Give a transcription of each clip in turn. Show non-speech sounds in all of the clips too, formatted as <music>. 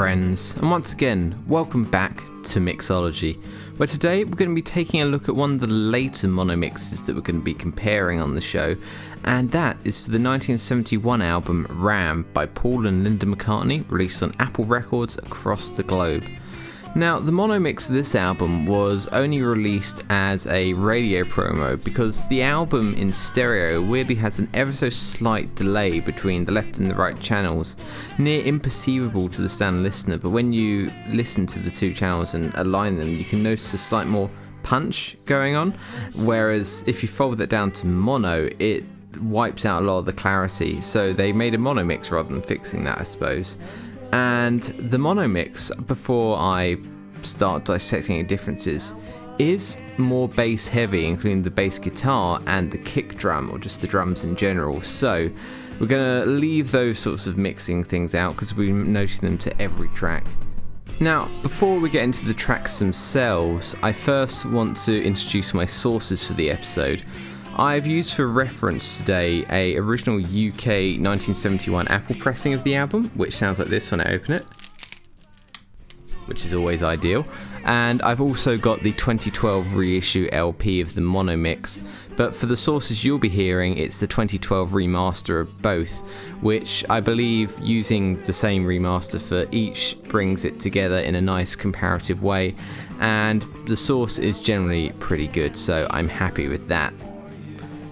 friends, and once again, welcome back to Mixology, where today we're going to be taking a look at one of the later mono mixes that we're going to be comparing on the show, and that is for the 1971 album Ram by Paul and Linda McCartney, released on Apple Records across the globe. Now, the mono mix of this album was only released as a radio promo because the album in stereo weirdly has an ever so slight delay between the left and the right channels, near imperceivable to the standard listener. But when you listen to the two channels and align them, you can notice a slight more punch going on. Whereas if you fold that down to mono, it wipes out a lot of the clarity. So they made a mono mix rather than fixing that, I suppose. And the mono mix, before I start dissecting any differences, is more bass heavy, including the bass guitar and the kick drum, or just the drums in general. So we're going to leave those sorts of mixing things out because we're noting them to every track. Now, before we get into the tracks themselves, I first want to introduce my sources for the episode. I've used for reference today a original UK 1971 Apple pressing of the album, which sounds like this when I open it, which is always ideal. And I've also got the 2012 reissue LP of the mono mix, but for the sources you'll be hearing, it's the 2012 remaster of both, which I believe using the same remaster for each brings it together in a nice comparative way. And the source is generally pretty good, so I'm happy with that.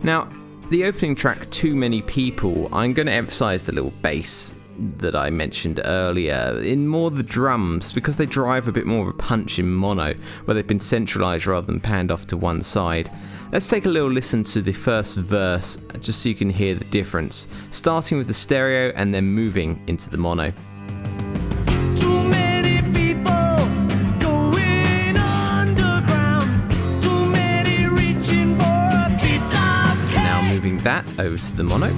Now, the opening track, Too Many People, I'm going to emphasize the little bass that I mentioned earlier, in more the drums, because they drive a bit more of a punch in mono, where they've been centralized rather than panned off to one side. Let's take a little listen to the first verse, just so you can hear the difference, starting with the stereo and then moving into the mono. That over to the mono.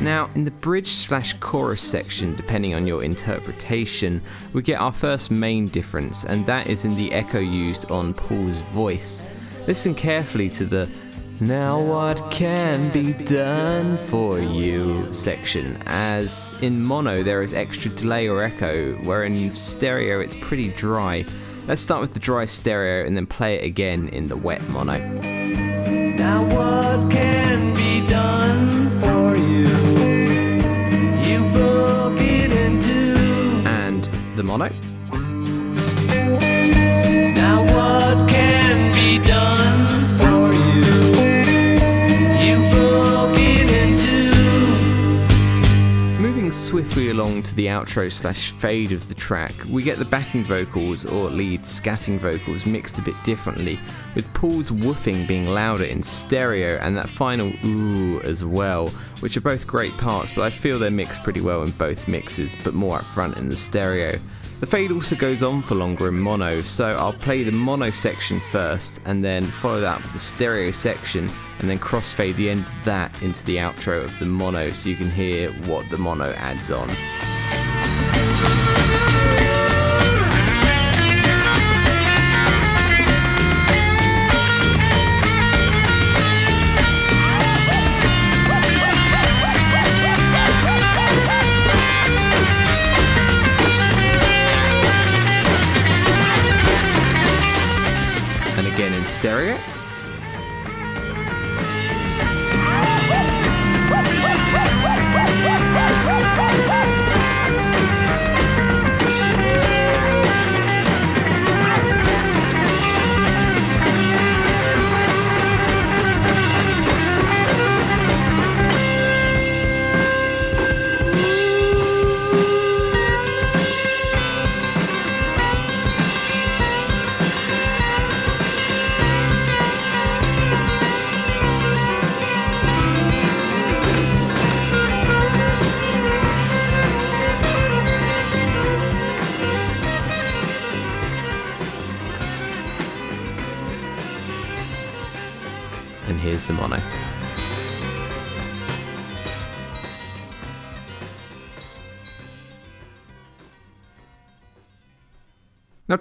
Now, in the bridge slash chorus section, depending on your interpretation, we get our first main difference, and that is in the echo used on Paul's voice. Listen carefully to the now, what can be done for you section? As in mono, there is extra delay or echo, where in stereo, it's pretty dry. Let's start with the dry stereo and then play it again in the wet mono. Now, what can be done for you? You broke it into. And the mono. Along to the outro slash fade of the track, we get the backing vocals or lead scatting vocals mixed a bit differently, with Paul's woofing being louder in stereo and that final ooh as well, which are both great parts, but I feel they're mixed pretty well in both mixes, but more up front in the stereo. The fade also goes on for longer in mono, so I'll play the mono section first and then follow that with the stereo section and then crossfade the end of that into the outro of the mono so you can hear what the mono adds on.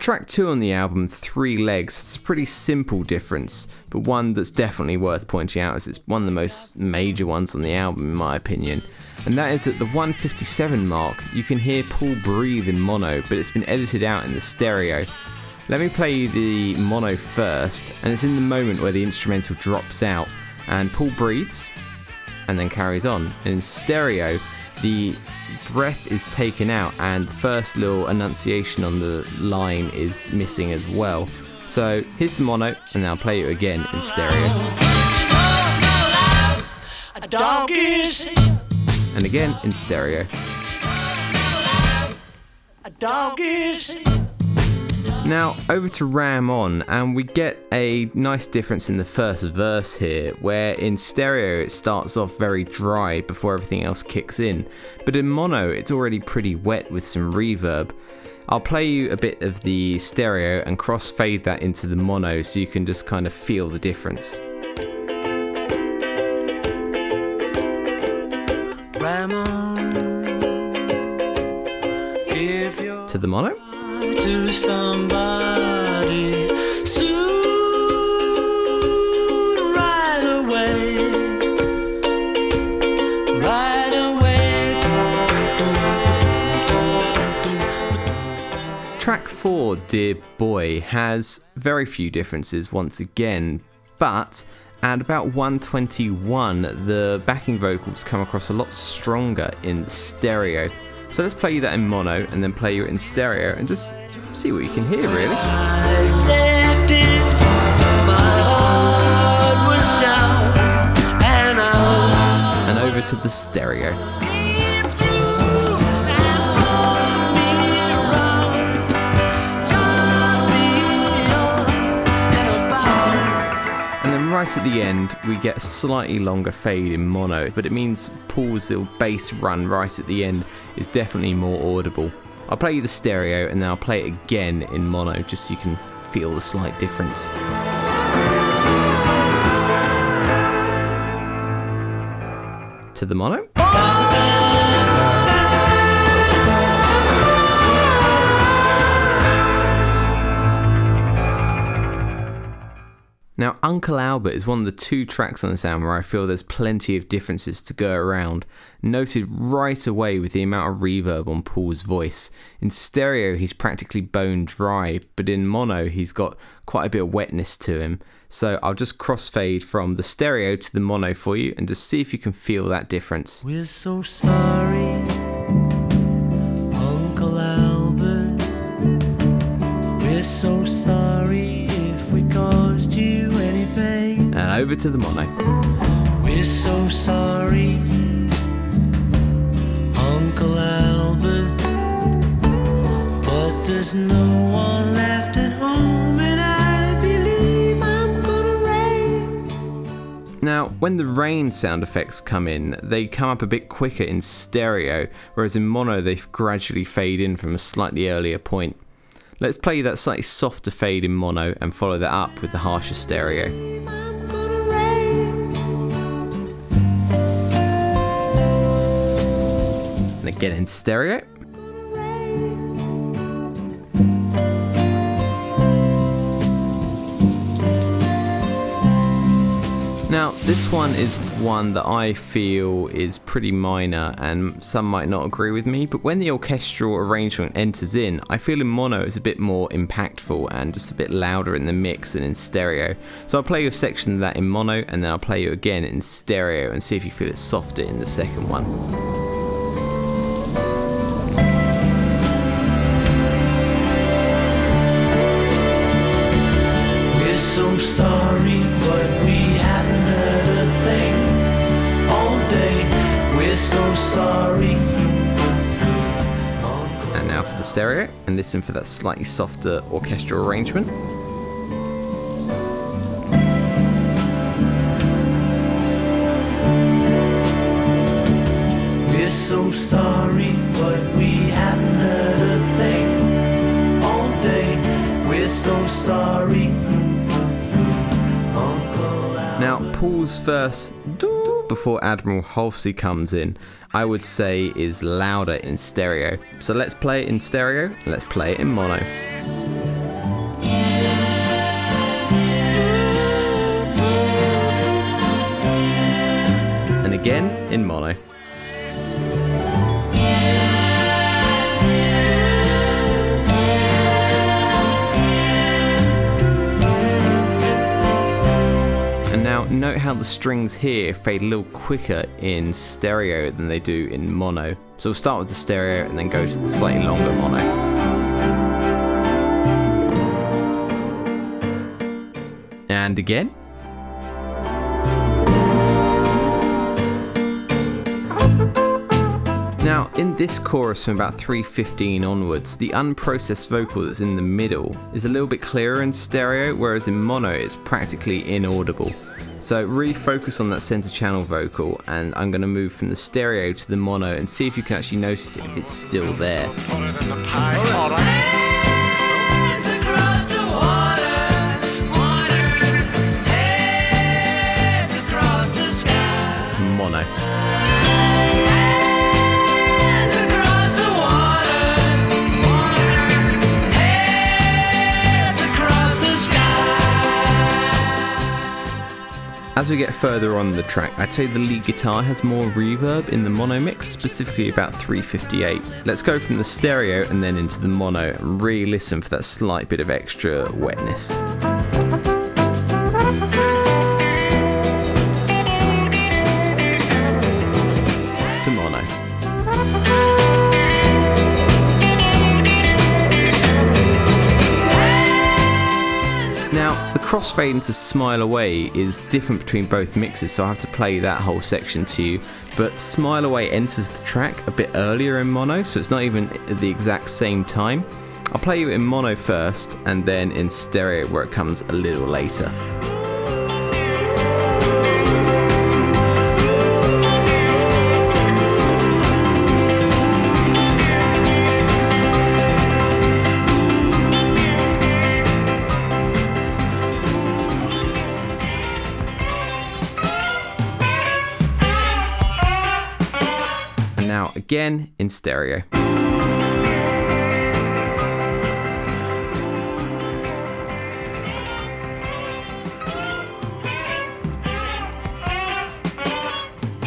Track two on the album, Three Legs, it's a pretty simple difference, but one that's definitely worth pointing out as it's one of the most major ones on the album, in my opinion. And that is at the 157 mark, you can hear Paul breathe in mono, but it's been edited out in the stereo. Let me play you the mono first, and it's in the moment where the instrumental drops out, and Paul breathes and then carries on. And in stereo, the breath is taken out and the first little enunciation on the line is missing as well. So here's the mono and I'll play it again in stereo. And again in stereo. Now, over to Ram On, and we get a nice difference in the first verse here, where in stereo it starts off very dry before everything else kicks in, but in mono it's already pretty wet with some reverb. I'll play you a bit of the stereo and crossfade that into the mono so you can just kind of feel the difference. Ram on. To the mono to somebody soon, right away. Right away. Track 4, Dear Boy, has very few differences once again, but at about 121, the backing vocals come across a lot stronger in stereo. So let's play you that in mono and then play you in stereo and just see what you can hear really. And over to the stereo. Right at the end, we get a slightly longer fade in mono, but it means Paul's little bass run right at the end is definitely more audible. I'll play you the stereo and then I'll play it again in mono just so you can feel the slight difference. To the mono. Now, Uncle Albert is one of the two tracks on this album where I feel there's plenty of differences to go around, noted right away with the amount of reverb on Paul's voice. In stereo, he's practically bone dry, but in mono, he's got quite a bit of wetness to him. So I'll just crossfade from the stereo to the mono for you and just see if you can feel that difference. We're so sorry, Uncle Albert. We're so sorry over to the mono. We're so sorry, Uncle Albert. But there's no one left at home, and I believe I'm gonna rain. Now, when the rain sound effects come in, they come up a bit quicker in stereo, whereas in mono they gradually fade in from a slightly earlier point. Let's play that slightly softer fade in mono and follow that up with the harsher stereo. And again in stereo. Now, this one is one that I feel is pretty minor, and some might not agree with me, but when the orchestral arrangement enters in, I feel in mono it's a bit more impactful and just a bit louder in the mix than in stereo. So I'll play you a section of that in mono, and then I'll play you again in stereo and see if you feel it softer in the second one. Sorry. And now for the stereo, and listen for that slightly softer orchestral arrangement. We're so sorry, but we haven't heard a thing all day. We're so sorry. Uncle Now, Paul's verse "Doo" before Admiral Halsey comes in, I would say is louder in stereo. So let's play it in stereo, let's play it in mono. And again in mono. Note how the strings here fade a little quicker in stereo than they do in mono. So we'll start with the stereo and then go to the slightly longer mono. And again. Now, in this chorus from about 315 onwards, the unprocessed vocal that's in the middle is a little bit clearer in stereo, whereas in mono it's practically inaudible. So, really focus on that center channel vocal, and I'm going to move from the stereo to the mono and see if you can actually notice it if it's still there. As we get further on the track, I'd say the lead guitar has more reverb in the mono mix, specifically about 358. Let's go from the stereo and then into the mono and really listen for that slight bit of extra wetness. Crossfade into Smile Away is different between both mixes, so I have to play that whole section to you. But Smile Away enters the track a bit earlier in mono, so it's not even at the exact same time. I'll play you in mono first, and then in stereo where it comes a little later. Again in stereo.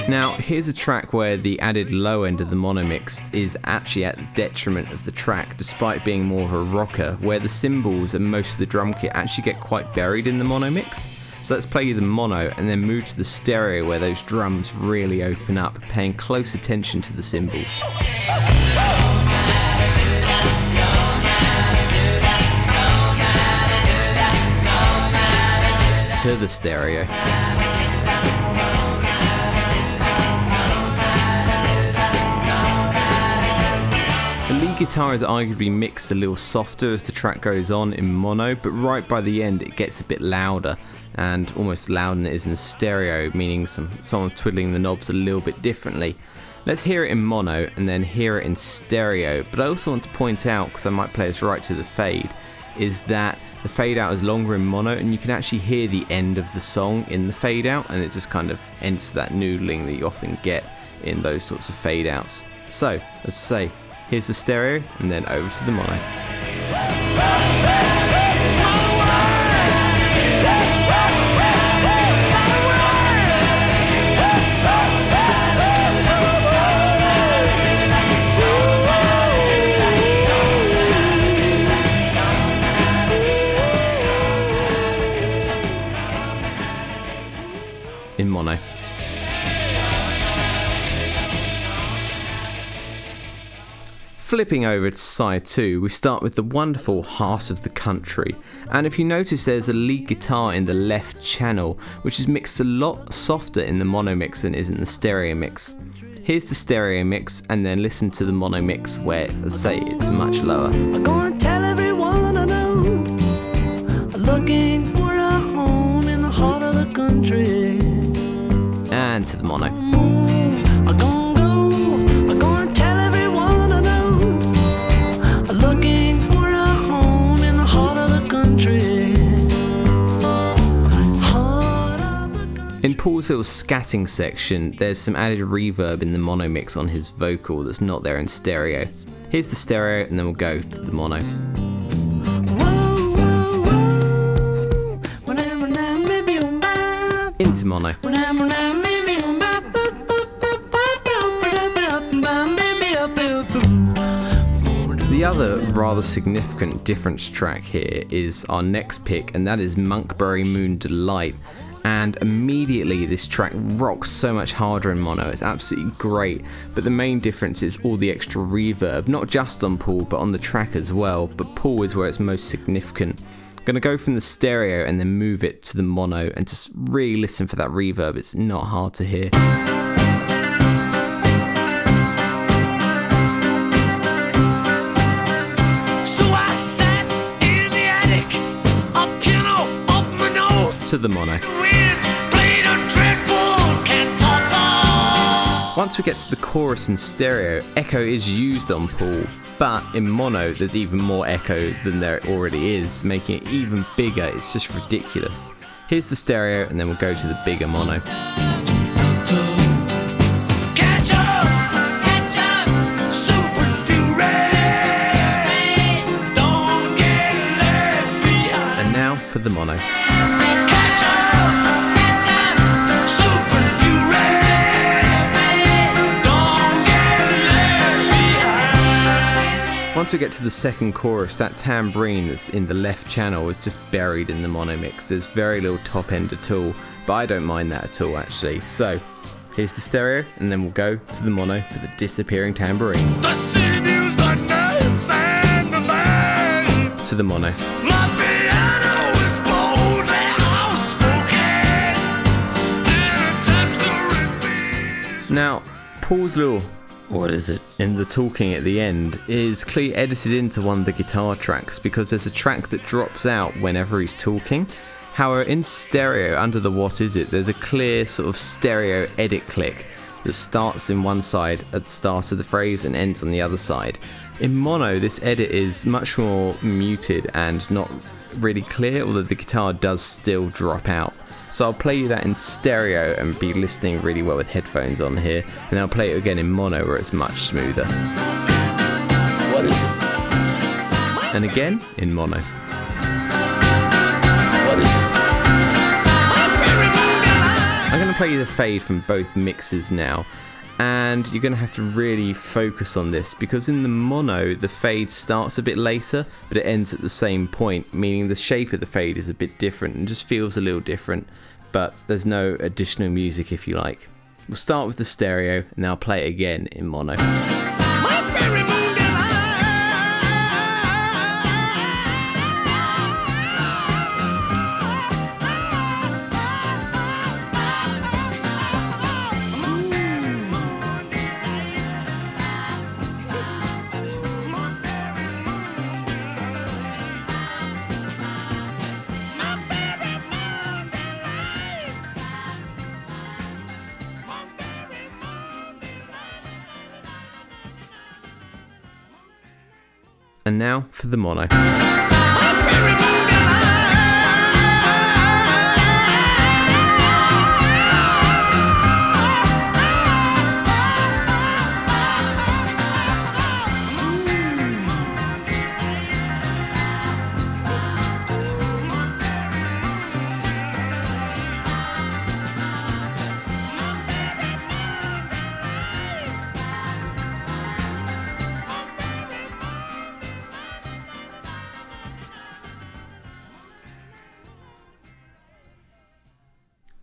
Now, here's a track where the added low end of the mono mix is actually at the detriment of the track, despite being more of a rocker, where the cymbals and most of the drum kit actually get quite buried in the mono mix. So let's play you the mono and then move to the stereo where those drums really open up, paying close attention to the cymbals. To the stereo. The lead guitar is arguably mixed a little softer as the track goes on in mono, but right by the end it gets a bit louder and almost louder than it is in stereo, meaning some, someone's twiddling the knobs a little bit differently. Let's hear it in mono and then hear it in stereo, but I also want to point out, because I might play this right to the fade, is that the fade out is longer in mono and you can actually hear the end of the song in the fade out and it just kind of ends that noodling that you often get in those sorts of fade outs. So, let's say, here's the stereo and then over to the mono. Flipping over to side 2, we start with the wonderful Heart of the Country. And if you notice, there's a lead guitar in the left channel, which is mixed a lot softer in the mono mix than is in the stereo mix. Here's the stereo mix, and then listen to the mono mix where, say, it's much lower. I'm gonna tell everyone Paul's little scatting section, there's some added reverb in the mono mix on his vocal that's not there in stereo. Here's the stereo, and then we'll go to the mono. Into mono. The other rather significant difference track here is our next pick, and that is Monkberry Moon Delight. And immediately, this track rocks so much harder in mono. It's absolutely great. But the main difference is all the extra reverb, not just on Paul, but on the track as well. But Paul is where it's most significant. I'm gonna go from the stereo and then move it to the mono and just really listen for that reverb. It's not hard to hear. To the mono. Once we get to the chorus in stereo, echo is used on Paul, but in mono there's even more echo than there already is, making it even bigger. It's just ridiculous. Here's the stereo, and then we'll go to the bigger mono. Once we get to the second chorus, that tambourine that's in the left channel is just buried in the mono mix. There's very little top end at all, but I don't mind that at all actually. So here's the stereo, and then we'll go to the mono for the disappearing tambourine. The the nerves, and the. To the mono. My piano is bold and outspoken. It attempts to repeat. Now, Paul's little what is it? In the talking at the end is clearly edited into one of the guitar tracks because there's a track that drops out whenever he's talking. However, in stereo, under the what is it, there's a clear sort of stereo edit click that starts in one side at the start of the phrase and ends on the other side. In mono, this edit is much more muted and not really clear, although the guitar does still drop out. So I'll play you that in stereo and be listening really well with headphones on here, and then I'll play it again in mono where it's much smoother. What is it? And again in mono. What is it? I'm going to play you the fade from both mixes now, and you're going to have to really focus on this because in the mono, the fade starts a bit later, but it ends at the same point, meaning the shape of the fade is a bit different and just feels a little different, but there's no additional music if you like. We'll start with the stereo, and I'll play it again in mono. Now for the mono.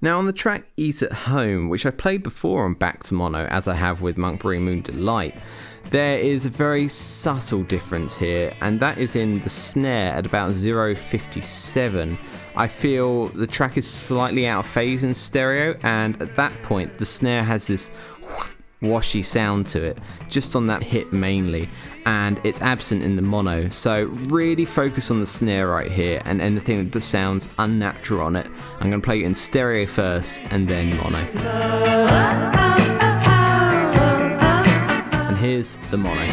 Now, on the track Eat at Home, which I played before on Back to Mono, as I have with Monkberry Moon Delight, there is a very subtle difference here, and that is in the snare at about 0.57. I feel the track is slightly out of phase in stereo, and at that point, the snare has this washy sound to it, just on that hit mainly, and it's absent in the mono. So really focus on the snare right here and anything that just sounds unnatural on it. I'm going to play it in stereo first and then mono. And here's the mono.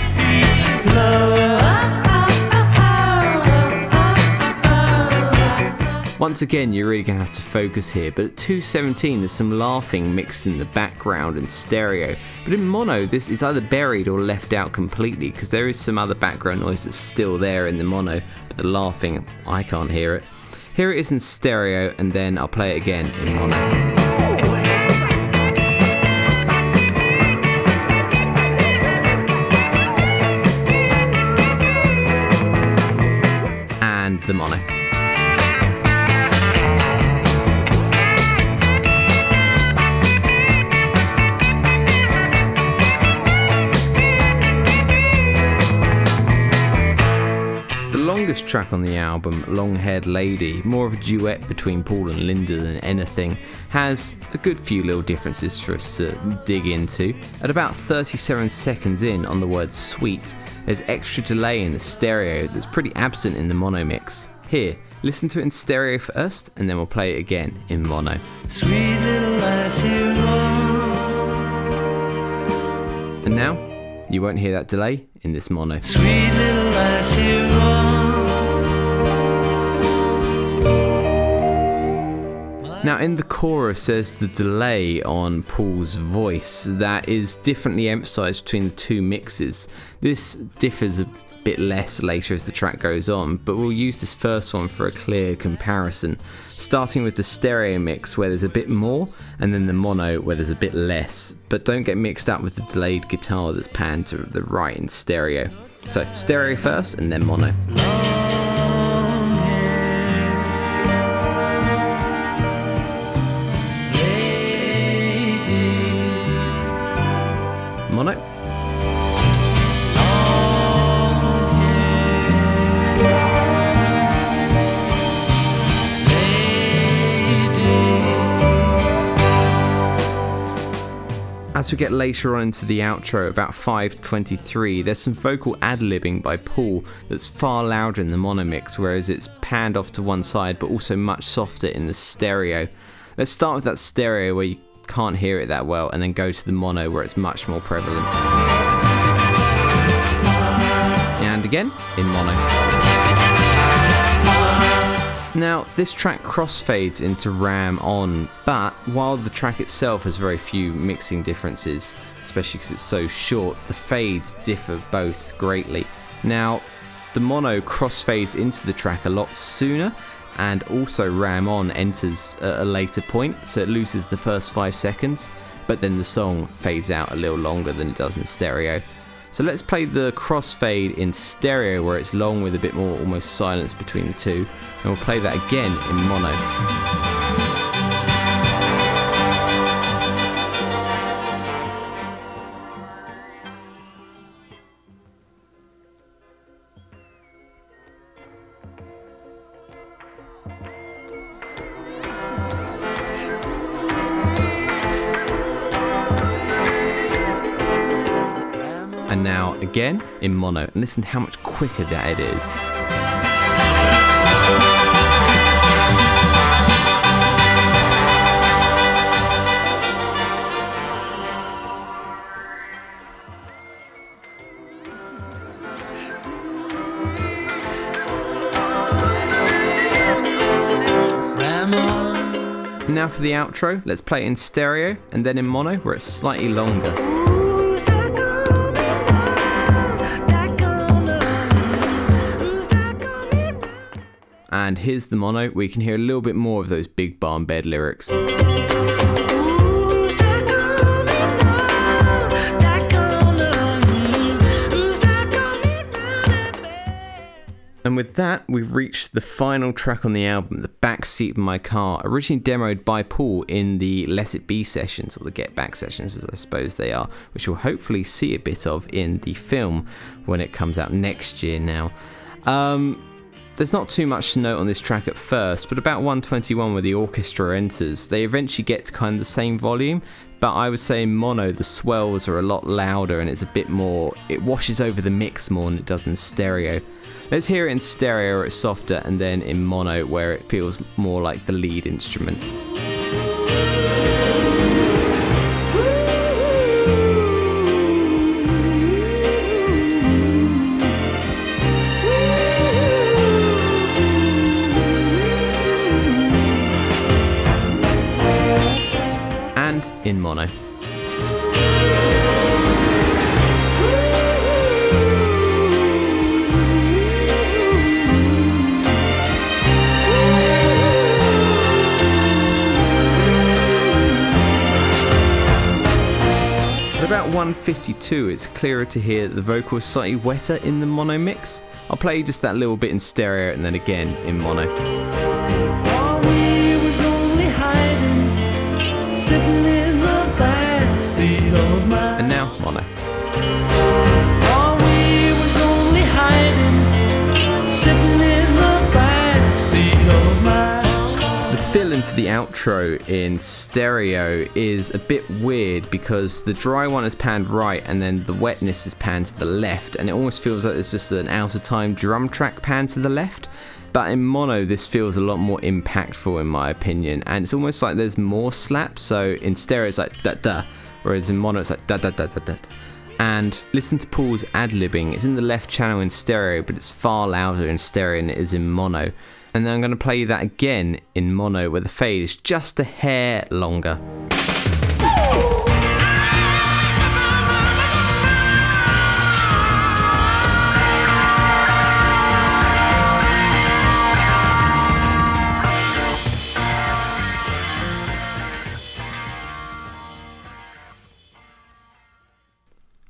Once again, you're really going to have to focus here, but at 217, there's some laughing mixed in the background and stereo. But in mono, this is either buried or left out completely because there is some other background noise that's still there in the mono, but the laughing, I can't hear it. Here it is in stereo, and then I'll play it again in mono. And the mono. Longest track on the album, Long Haired Lady, more of a duet between Paul and Linda than anything, has a good few little differences for us to dig into. At about 37 seconds in on the word sweet, there's extra delay in the stereo that's pretty absent in the mono mix. Here, listen to it in stereo first, and then we'll play it again in mono. Sweet little as you. And now, you won't hear that delay in this mono. Now, in the chorus, there's the delay on Paul's voice that is differently emphasized between the two mixes. This differs a bit less later as the track goes on, but we'll use this first one for a clear comparison. Starting with the stereo mix where there's a bit more, and then the mono where there's a bit less. But don't get mixed up with the delayed guitar that's panned to the right in stereo. So, stereo first and then mono. As we get later on into the outro, about 5.23, there's some vocal ad-libbing by Paul that's far louder in the mono mix, whereas it's panned off to one side but also much softer in the stereo. Let's start with that stereo where you can't hear it that well, and then go to the mono where it's much more prevalent. And again, in mono. Now, this track crossfades into Ram on, but while the track itself has very few mixing differences, especially because it's so short, the fades differ both greatly. Now, the mono crossfades into the track a lot sooner, and also Ram on enters at a later point, so it loses the first five seconds, but then the song fades out a little longer than it does in stereo. So let's play the crossfade in stereo where it's long with a bit more almost silence between the two, and we'll play that again in mono. Again in mono, and listen to how much quicker that it is. Now for the outro, let's play it in stereo and then in mono where it's slightly longer. And here's the mono, where you can hear a little bit more of those big barn bed lyrics. Who's that coming now? That gonna? Who's that coming now? And with that, we've reached the final track on the album, The Backseat of My Car, originally demoed by Paul in the Let It Be sessions, or the Get Back sessions, as I suppose they are, which we'll hopefully see a bit of in the film when it comes out next year now. Um, there's not too much to note on this track at first, but about 121 where the orchestra enters, they eventually get to kind of the same volume, but I would say in mono the swells are a lot louder and it's a bit more, it washes over the mix more than it does in stereo. Let's hear it in stereo where it's softer and then in mono where it feels more like the lead instrument. mono. At about 152, it's clearer to hear the vocals slightly wetter in the mono mix. I'll play just that little bit in stereo and then again in mono. sitting and now mono. While we was only hiding, sitting in the back seat of my. The fill into the outro in stereo is a bit weird because the dry one is panned right and then the wetness is panned to the left, and it almost feels like it's just an out of time drum track panned to the left. But in mono, this feels a lot more impactful in my opinion, and it's almost like there's more slap. So in stereo, it's like da da, whereas in mono, it's like da da da da da. And listen to Paul's ad libbing. It's in the left channel in stereo, but it's far louder in stereo than it is in mono. And then I'm going to play that again in mono, where the fade is just a hair longer.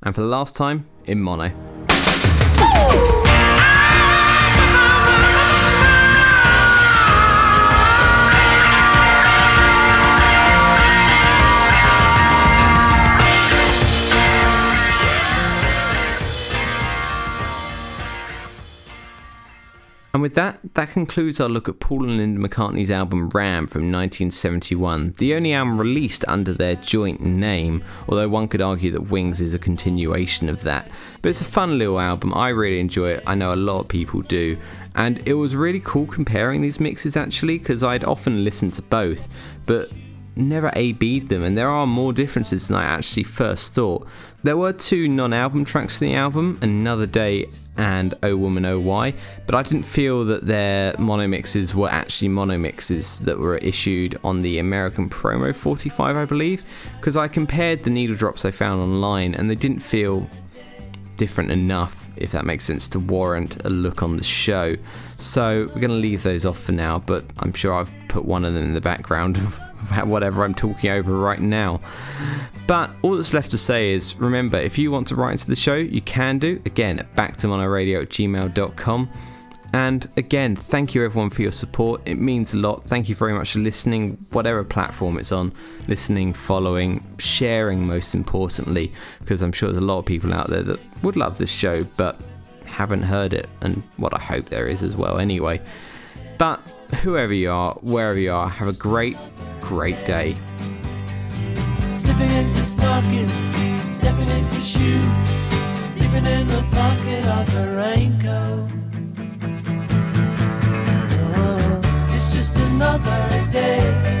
And for the last time, in mono. And with that, that concludes our look at Paul and Linda McCartney's album Ram from 1971, the only album released under their joint name, although one could argue that Wings is a continuation of that. But it's a fun little album, I really enjoy it, I know a lot of people do, and it was really cool comparing these mixes actually, because I'd often listened to both, but never A B'd them, and there are more differences than I actually first thought. There were two non album tracks in the album, Another Day and Oh Woman Oh Why, but I didn't feel that their mono mixes were actually mono mixes that were issued on the American Promo 45, I believe, because I compared the needle drops I found online and they didn't feel different enough, if that makes sense, to warrant a look on the show. So we're going to leave those off for now, but I'm sure I've put one of them in the background of <laughs> whatever I'm talking over right now. But all that's left to say is remember, if you want to write into the show, you can do. Again, at backtomonoradio at gmail.com. And again, thank you everyone for your support. It means a lot. Thank you very much for listening, whatever platform it's on, listening, following, sharing, most importantly, because I'm sure there's a lot of people out there that would love this show but haven't heard it, and what I hope there is as well, anyway. But whoever you are, wherever you are, have a great, great day. Slipping into stockings, stepping into shoes, dipping in the pocket of the raincoat. Oh, it's just another day